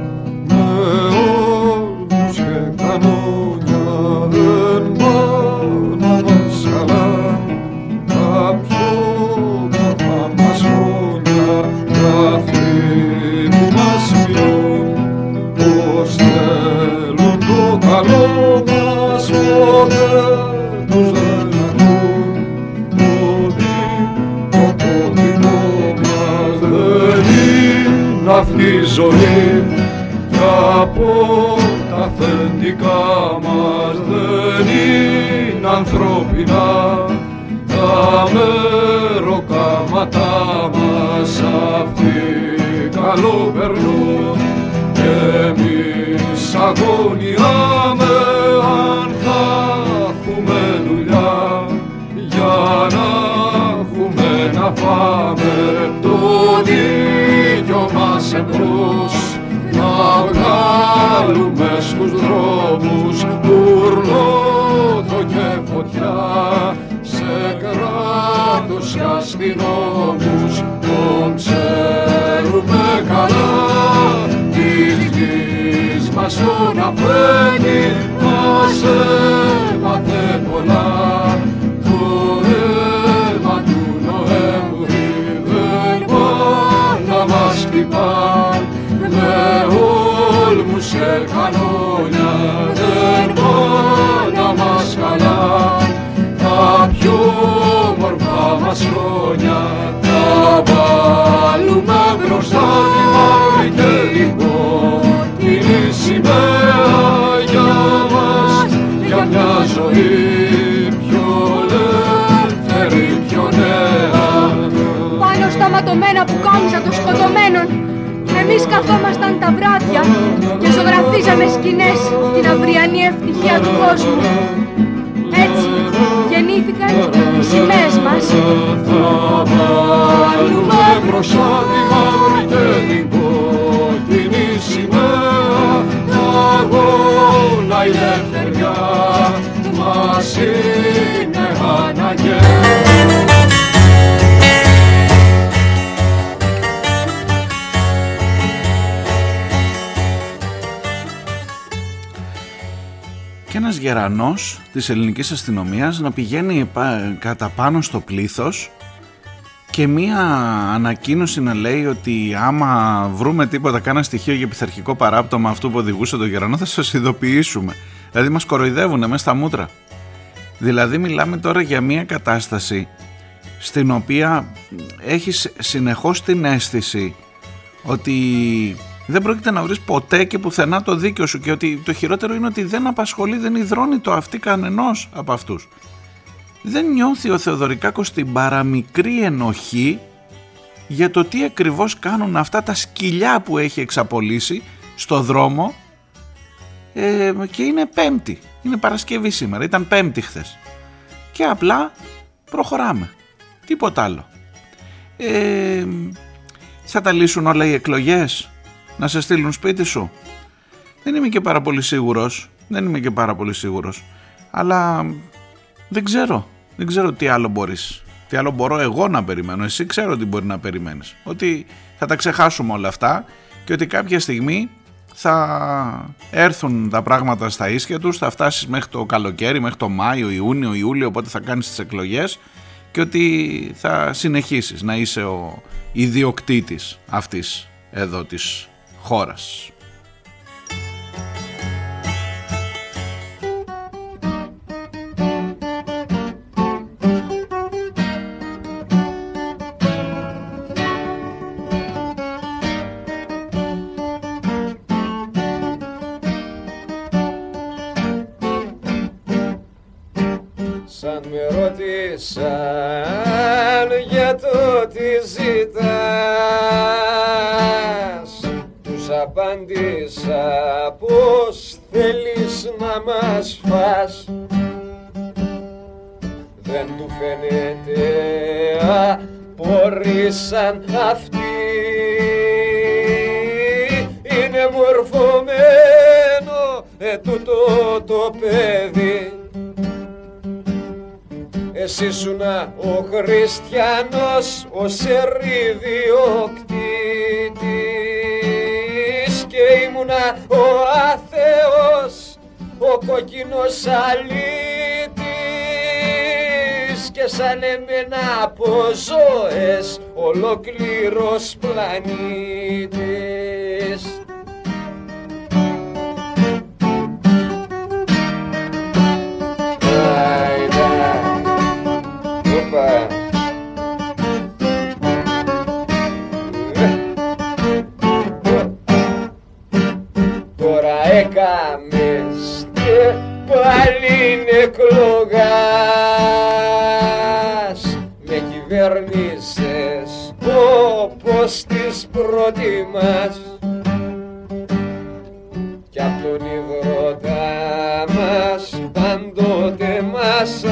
μας χτυπάν τη ζωή κι από τα αφεντικά μας δεν είναι ανθρώπινα. Τα μεροκάματά μας αυτοί καλό περνούν και εμείς αγωνιάμε μας εμπρός να βγάλουμε στους δρόμους ουρλότο και φωτιά. Σε κράτος και αστυνόμους τον ξέρουμε καλά. Της γης μας τον αφένει μας έμαθε όλμους και κανόνια δεν να μας καλά τα πιο μορφά μας χρόνια θα βάλουμε μπροστά τη μαύρη και την σημαία για μας για μια ζωή πιο ελεύθερη, πιο νέα πάνω στα ματωμένα που κάμισα των σκοτωμένων εμείς καθόμασταν τα βράδια και ζωγραφίζαμε σκηνές την αυριανή ευτυχία του κόσμου. Έτσι γεννήθηκαν οι σημαίες μας. Θα βάλουμε μπροστά τη μαύρη και την κόκκινη σημαία αγώνα η ελευθεριά μας είναι αναγκαία. Ένας γερανός της ελληνικής αστυνομίας να πηγαίνει κατά πάνω στο πλήθος και μία ανακοίνωση να λέει ότι άμα βρούμε τίποτα κάνα στοιχείο για πειθαρχικό παράπτωμα αυτού που οδηγούσε τον γερανό θα σας ειδοποιήσουμε. Δηλαδή μας κοροϊδεύουν μέσα στα μούτρα. Δηλαδή μιλάμε τώρα για μία κατάσταση στην οποία έχεις συνεχώς την αίσθηση ότι δεν πρόκειται να βρεις ποτέ και πουθενά το δίκαιο σου. Και ότι το χειρότερο είναι ότι δεν απασχολεί, δεν υδρώνει το αυτή κανενός από αυτούς. Δεν νιώθει ο Θεοδωρικάκος την παραμικρή ενοχή για το τι ακριβώς κάνουν αυτά τα σκυλιά που έχει εξαπολύσει στο δρόμο. Ε, και είναι πέμπτη, είναι Παρασκευή σήμερα, ήταν πέμπτη χθες. Και απλά προχωράμε, τίποτα άλλο. Ε, θα τα λύσουν όλα οι εκλογές, να σε στείλουν σπίτι σου. Δεν είμαι και πάρα πολύ σίγουρος, δεν είμαι και πάρα πολύ σίγουρος, αλλά δεν ξέρω, δεν ξέρω τι άλλο μπορείς, τι άλλο μπορώ εγώ να περιμένω, εσύ ξέρω τι μπορεί να περιμένεις, ότι θα τα ξεχάσουμε όλα αυτά και ότι κάποια στιγμή θα έρθουν τα πράγματα στα ίσια τους, θα φτάσεις μέχρι το καλοκαίρι, μέχρι το Μάιο, Ιούνιο, Ιούλιο, οπότε θα κάνεις τις εκλογές και ότι θα συνεχίσεις να είσαι ο ιδιοκτήτης αυτής εδώ της χώρας. σαν για το τι ζητάς Τους απάντησα πως θέλεις να μας φας. Δεν του φαίνεται απορρίσαν αυτοί. Είναι μορφωμένο ε, τούτο το παιδί. Εσύ σου να ο χριστιανός ο σερδιοκτήτης και ήμουνα ο άθεος ο κόκκινος αλήτης. Και σαν εμένα από ζώες ολοκλήρος πλανήτης. Τώρα έκαμες και πάλι εκλογάς. Με κυβέρνησες όπως τις προτιμάς. Κι απ' τον υδρότα μας πάντοτε μας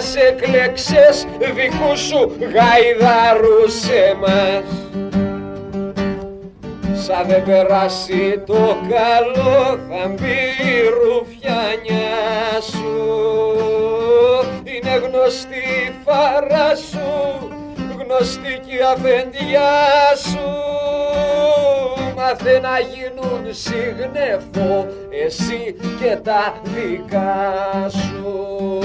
μας έκλεξες δικούς σου γαϊδάρους εμάς Σαν δεν περάσει το καλό θα μπει η ρουφιανιά σου. Είναι γνωστή η φάρα σου, γνωστή και η αφεντιά σου. Μάθε να γίνουν συγνεφό εσύ και τα δικά σου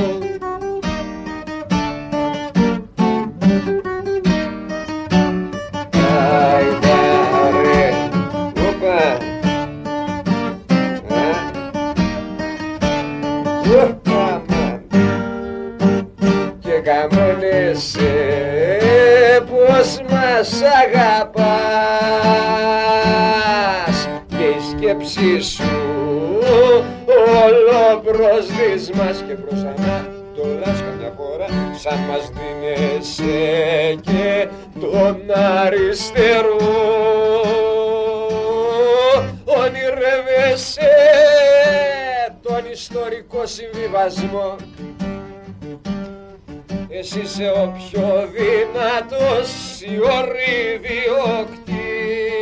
σκέψη σου όλο προς μας και προς Ανατολάς καμιά φορά σαν μας δίνεσαι και τον αριστερό. Ονειρεύεσαι τον ιστορικό συμβιβασμό. Εσύ είσαι ο πιο δυνατός ιδιοκτήτη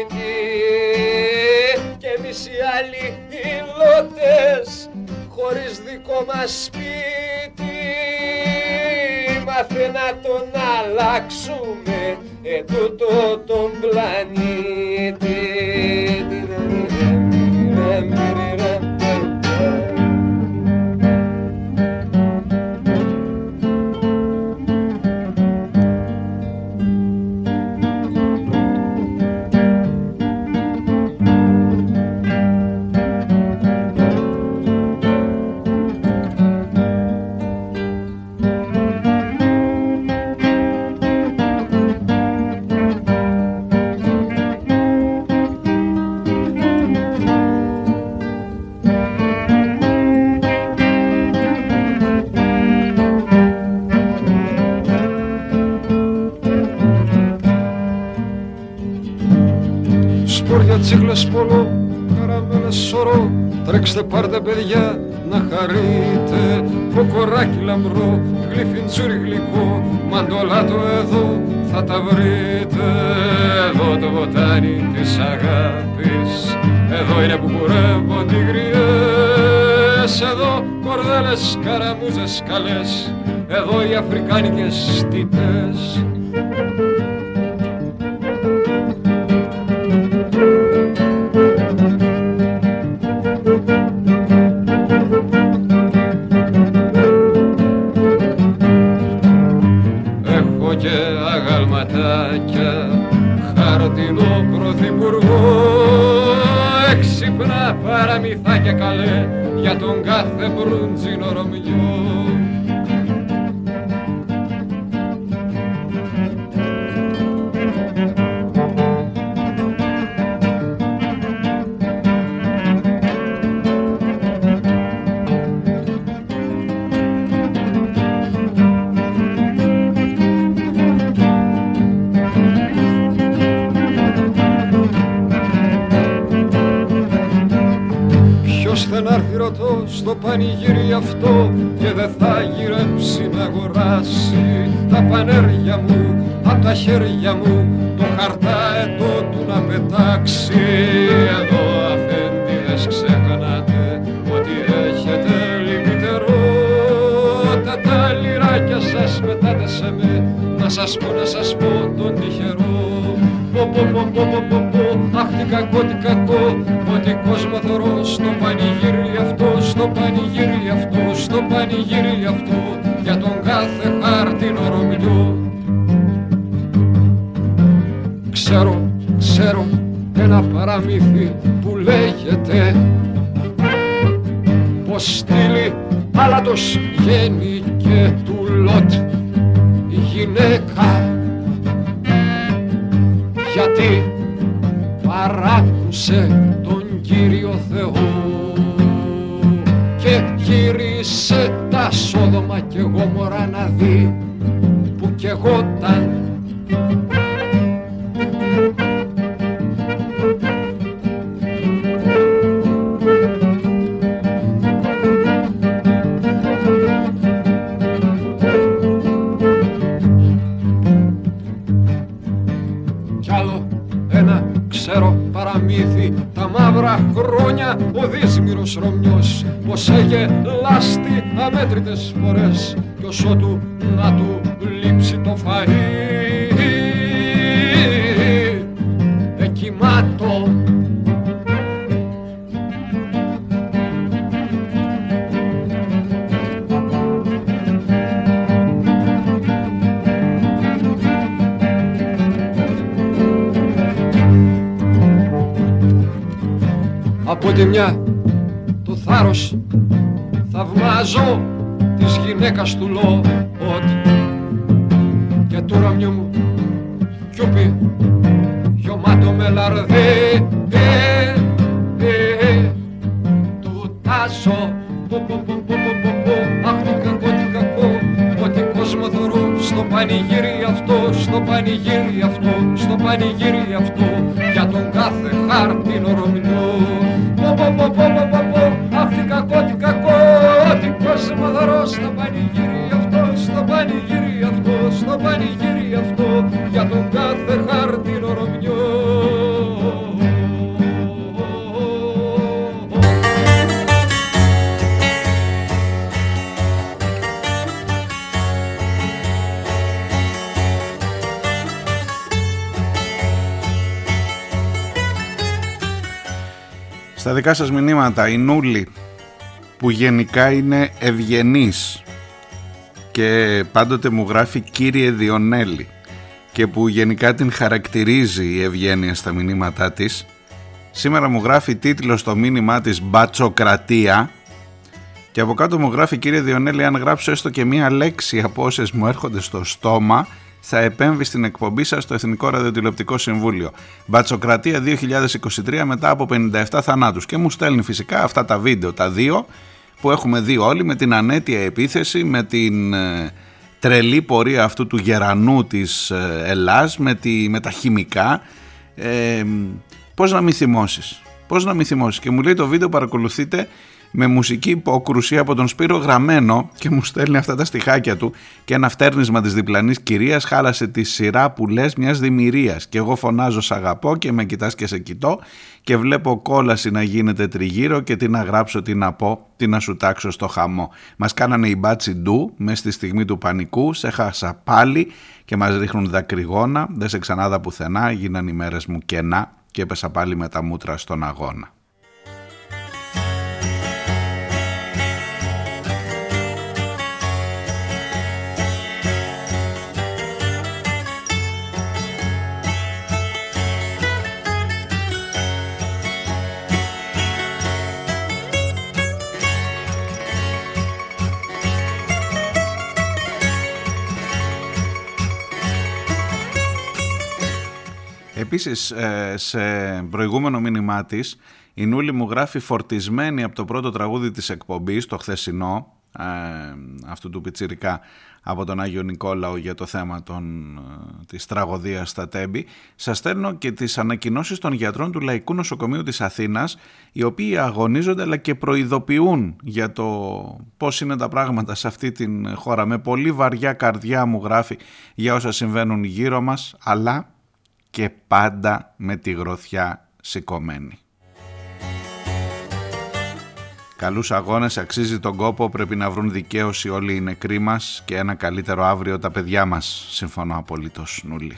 και εμείς οι άλλοι υλώτες χωρίς δικό μας σπίτι μάθε να τον αλλάξουμε ετούτο τον πλανήτη Τρέξτε πάρτε παιδιά να χαρείτε. Κοκοράκι λαμπρό, γλυφιντζούρι γλυκό. Μαντολάτο εδώ θα τα βρείτε. Εδώ το βοτάνι της αγάπης. Εδώ είναι που κουρεύονται οι γριές Εδώ κορδέλες, καραμούζες καλές. Εδώ οι αφρικάνικες στιτές τον κάθε πω πω πω πω πω πω πω αχ τι κακό τι κακό. Ότι κόσμο θωρώ στο πανηγύρι αυτό στο πανηγύρι αυτό στο πανηγύρι αυτό. Για τον κάθε χάρτινο ρωμιό Ξέρω, ξέρω ένα παραμύθι που λέγεται πως στείλει άλατος και τάσο αχ τι κακό τι κακό ότι κόσμο θωρώ στο πανηγύρι αυτό στο πανηγύρι αυτό στο πανηγύρι αυτό για τον κάθε χάρτινο ρωμιό Αχ τι κακό, τι κακό, τι κόσμο δωρώ στο πανηγύρι αυτό, στο πανηγύρι δικά σας μηνύματα η Νούλη που γενικά είναι ευγενής και πάντοτε μου γράφει κύριε Διονέλη και που γενικά την χαρακτηρίζει η ευγένεια στα μηνύματά της σήμερα μου γράφει τίτλο στο μήνυμά της «Μπατσοκρατία» και από κάτω μου γράφει κύριε Διονέλη αν γράψω έστω και μία λέξη από όσες μου έρχονται στο στόμα θα επέμβει στην εκπομπή σας στο Εθνικό Ραδιοτηλεοπτικό Συμβούλιο. Μπατσοκρατία 2023 μετά από 57 θανάτους και μου στέλνει φυσικά αυτά τα βίντεο, τα δύο που έχουμε δει όλοι με την ανέτεια επίθεση, με την ε, τρελή πορεία αυτού του γερανού της ε, Ελλάς, με, τη, με τα χημικά. Ε, Πώς να μη θυμώσεις. Πώς να μη θυμώσεις. Και μου λέει το βίντεο παρακολουθείτε με μουσική υπόκρουση από τον Σπύρο Γραμμένο και μου στέλνει αυτά τα στιχάκια του και ένα φτέρνισμα της διπλανής κυρίας χάλασε τη σειρά που λες μιας δημιουργίας και εγώ φωνάζω σ' αγαπώ και με κοιτάς και σε κοιτώ και βλέπω κόλαση να γίνεται τριγύρω και τι να γράψω, τι να πω, τι να σου τάξω στο χαμό. Μας κάνανε οι μπάτσι ντου μες στη στιγμή του πανικού, σε χάσα πάλι και μας ρίχνουν δακρυγόνα, δεν σε ξανάδα πουθενά, γίναν οι μέρες μου κενά και έπεσα πάλι με τα μούτρα στον αγώνα. Επίσης ε, σε προηγούμενο μήνυμά της, η Νούλη μου γράφει φορτισμένη από το πρώτο τραγούδι της εκπομπής, το χθεσινό, ε, αυτού του πιτσιρικά από τον Άγιο Νικόλαο για το θέμα των, ε, της τραγωδίας στα Τέμπη. Σας στέλνω και τις ανακοινώσεις των γιατρών του Λαϊκού Νοσοκομείου της Αθήνας, οι οποίοι αγωνίζονται αλλά και προειδοποιούν για το πώς είναι τα πράγματα σε αυτή την χώρα. Με πολύ βαριά καρδιά μου γράφει για όσα συμβαίνουν γύρω μας, αλλά και πάντα με τη γροθιά σηκωμένη. Καλούς αγώνες, αξίζει τον κόπο, πρέπει να βρουν δικαίωση όλοι οι νεκροί μας και ένα καλύτερο αύριο τα παιδιά μας, συμφωνώ απολύτως Νουλή.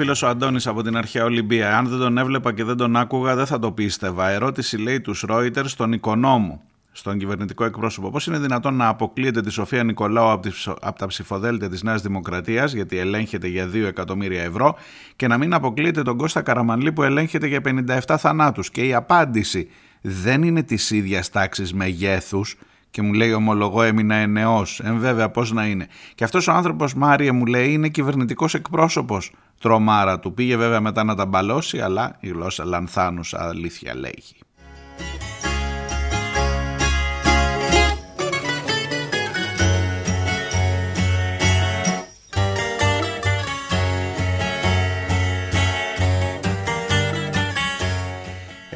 Φίλος ο Αντώνης από την αρχαία Ολυμπία. Αν δεν τον έβλεπα και δεν τον άκουγα, δεν θα το πίστευα. Ερώτηση λέει τους Ρόιτερ στον οικονόμου, στον κυβερνητικό εκπρόσωπο. Πώς είναι δυνατόν να αποκλείεται τη Σοφία Νικολάου από τα ψηφοδέλτια της Νέας Δημοκρατίας, γιατί ελέγχεται για 2 εκατομμύρια ευρώ, και να μην αποκλείεται τον Κώστα Καραμανλή που ελέγχεται για 57 θανάτους. Και η απάντηση δεν είναι της ίδιας τάξης μεγέθους και μου λέει ομολογώ έμεινα ενεός, εμ βέβαια πώς να είναι. Και αυτός ο άνθρωπος Μάρια μου λέει είναι κυβερνητικός εκπρόσωπος τρομάρα του. Πήγε βέβαια μετά να τα μπαλώσει αλλά η γλώσσα λανθάνουσα αλήθεια λέγει.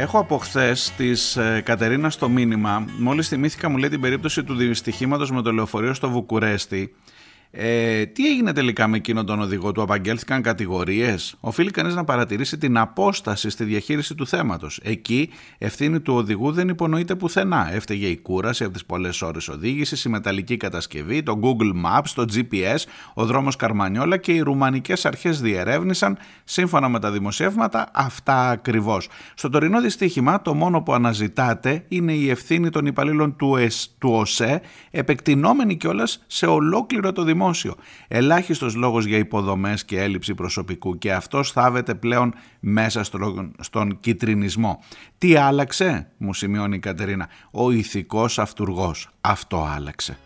Έχω από χθες της ε, Κατερίνα στο μήνυμα. Μόλις θυμήθηκα, μου λέει την περίπτωση του δυστυχήματος με το λεωφορείο στο Βουκουρέστι ε, τι έγινε τελικά με εκείνον τον οδηγό του, απαγγέλθηκαν κατηγορίες; Οφείλει κανείς να παρατηρήσει την απόσταση στη διαχείριση του θέματος. Εκεί ευθύνη του οδηγού δεν υπονοείται πουθενά. Έφταιγε η κούραση από τις πολλές ώρες οδήγησης, η μεταλλική κατασκευή, το Google Maps, το GPS, ο δρόμος Καρμανιόλα και οι ρουμανικές αρχές διερεύνησαν, σύμφωνα με τα δημοσιεύματα, αυτά ακριβώς. Στο τωρινό δυστύχημα, το μόνο που αναζητάτε είναι η ευθύνη των υπαλλήλων του, του ΟΣΕ, επεκτηνόμενη κιόλας σε ολόκληρο το δημόσιο δημόσιο. Ελάχιστος λόγος για υποδομές και έλλειψη προσωπικού και αυτός θάβεται πλέον μέσα στον, στον κυτρινισμό. Τι άλλαξε, μου σημειώνει η Κατερίνα, ο ηθικός αυτούργος. Αυτό άλλαξε.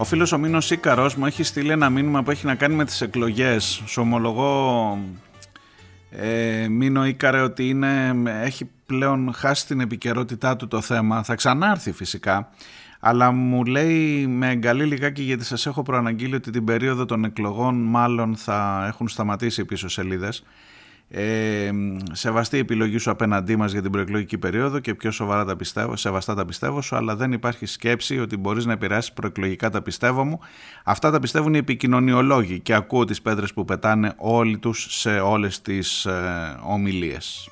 Ο φίλος ο Μίνος Ίκαρος μου έχει στείλει ένα μήνυμα που έχει να κάνει με τις εκλογές. Σου ομολογώ ε, Μίνο Ίκαρε ότι είναι, έχει πλέον χάσει την επικαιρότητά του το θέμα. Θα ξανάρθει φυσικά. Αλλά μου λέει με εγκαλεί λιγάκι γιατί σας έχω προαναγγείλει ότι την περίοδο των εκλογών μάλλον θα έχουν σταματήσει οι πίσω σελίδες ε, σεβαστή επιλογή σου απέναντί μας για την προεκλογική περίοδο και πιο σοβαρά τα πιστεύω, σεβαστά τα πιστεύω σου, αλλά δεν υπάρχει σκέψη ότι μπορείς να επηρεάσεις προεκλογικά τα πιστεύω μου. Αυτά τα πιστεύουν οι επικοινωνιολόγοι και ακούω τις πέτρες που πετάνε όλοι τους σε όλες τις ε, ομιλίες.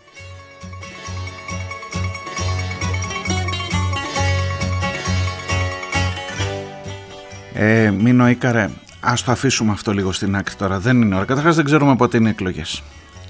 Ε, Μίνο Ίκαρε, ας το αφήσουμε αυτό λίγο στην άκρη τώρα, δεν είναι ώρα. Καταρχάς δεν ξέρουμε πότε είναι εκλογές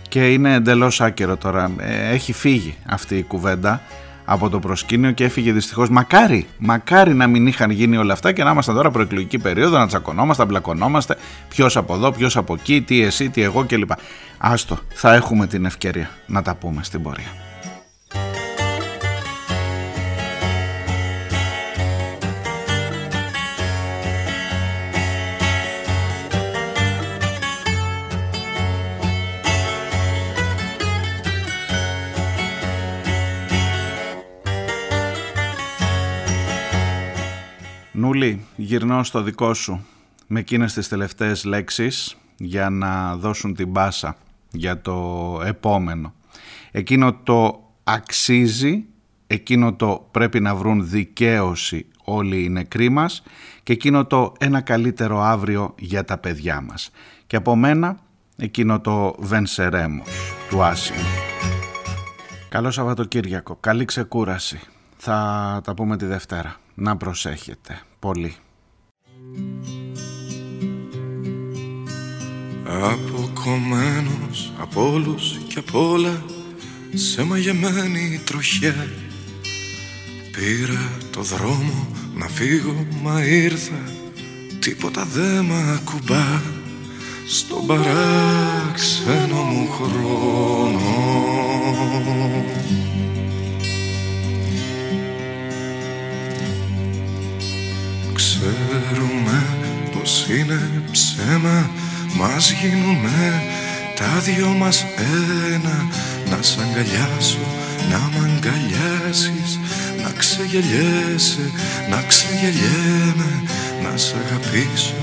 και είναι εντελώς άκυρο τώρα. Ε, έχει φύγει αυτή η κουβέντα από το προσκήνιο και έφυγε δυστυχώς. Μακάρι, μακάρι να μην είχαν γίνει όλα αυτά και να ήμασταν τώρα προεκλογική περίοδο, να τσακωνόμαστε, να μπλακωνόμαστε, ποιος από εδώ, ποιος από εκεί, τι εσύ, τι εγώ κλπ. Άστο, θα έχουμε την ευκαιρία να τα πούμε στην πορεία. Μανούλη, γυρνώ στο δικό σου με εκείνες τις τελευταίες λέξεις για να δώσουν την πάσα για το επόμενο. Εκείνο το αξίζει, εκείνο το πρέπει να βρουν δικαίωση όλοι οι νεκροί μας και εκείνο το ένα καλύτερο αύριο για τα παιδιά μας. Και από μένα εκείνο το βενσερέμος του Άσιμου. Καλό Σαββατοκύριακο, καλή ξεκούραση. Θα τα πούμε τη Δευτέρα. Να προσέχετε πολύ. Αποκομμένος από όλους και από όλα σε μαγεμένη τροχιά. Πήρα το δρόμο να φύγω μα ήρθα τίποτα δε μ' ακουμπά. Στον παράξενο μου χρόνο πως είναι ψέμα μας γίνουμε τα δυο μας ένα. Να σ' αγκαλιάσω, να μ' αγκαλιάσεις Να ξεγελιέσαι, να ξεγελιέμαι. Να σ' αγαπήσω,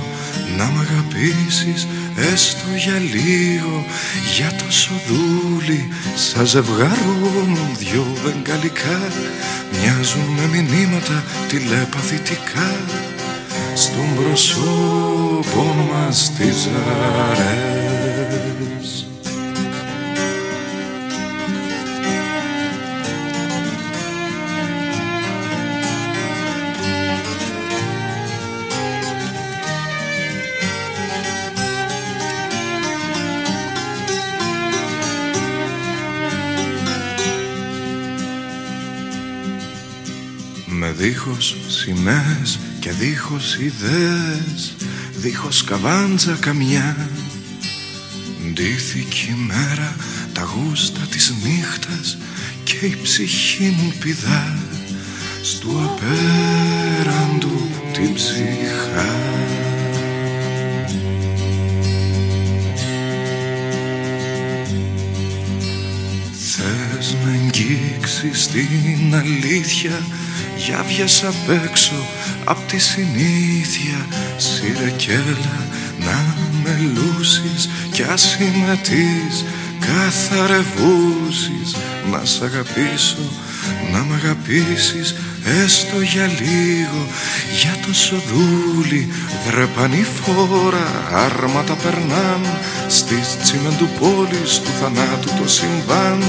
να μ' αγαπήσεις Έστω για λίγο, για το σοδούλι Σαν ζευγαρώνουν δυο βεγγαλικά. Μοιάζουν με μηνύματα τηλεπαθητικά στον προσώπο μας τις ζαρές Με δίχως σημαίες και δίχως ιδέες δίχως καβάντζα καμιά. Ντύθηκε η μέρα τα γούστα της νύχτας και η ψυχή μου πηδά στου απέραντου την ψυχά. Θες να αγγίξεις την αλήθεια για βγες απ' έξω απ' τη συνήθεια Σύρε κι έλα να με λούσεις κι ας είμαι της καθαρευούσεις Να σ' αγαπήσω, να μ' αγαπήσεις έστω για λίγο. Για το σοδούλι δρεπανή φόρα άρματα περνάν. Στις τσιμεντου πόλης του θανάτου το συμβάν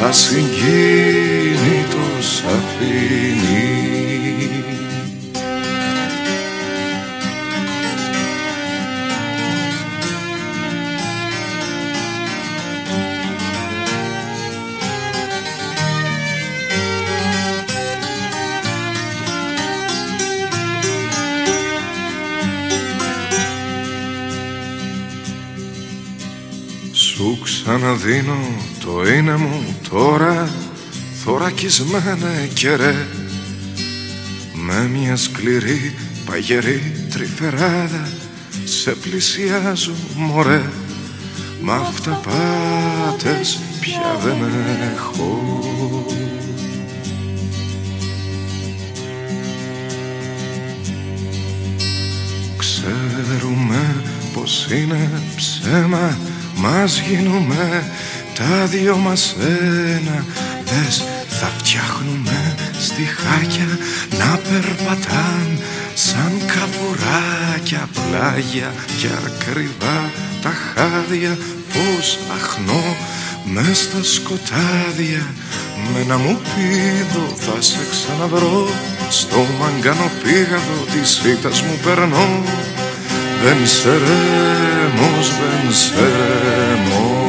ασυγκίνητος αφήνει Σου ξαναδίνω το είναι μου τώρα θωρακισμένε κερέ με μια σκληρή παγερή τρυφεράδα σε πλησιάζω μωρέ. Μ' αυταπάτες πια δεν έχω. Ξέρουμε πως είναι ψέμα Μας γίνουμε τα δυο μας ένα Δες θα φτιάχνουμε στιχάκια να περπατάν Σαν καβουράκια πλάγια και ακριβά τα χάδια. Πώς αχνώ μες στα σκοτάδια με ένα μου πίδο θα σε ξαναβρω. Στο μαγκανοπήγαδο της ήττας μου περνώ. Venceremos, venceremos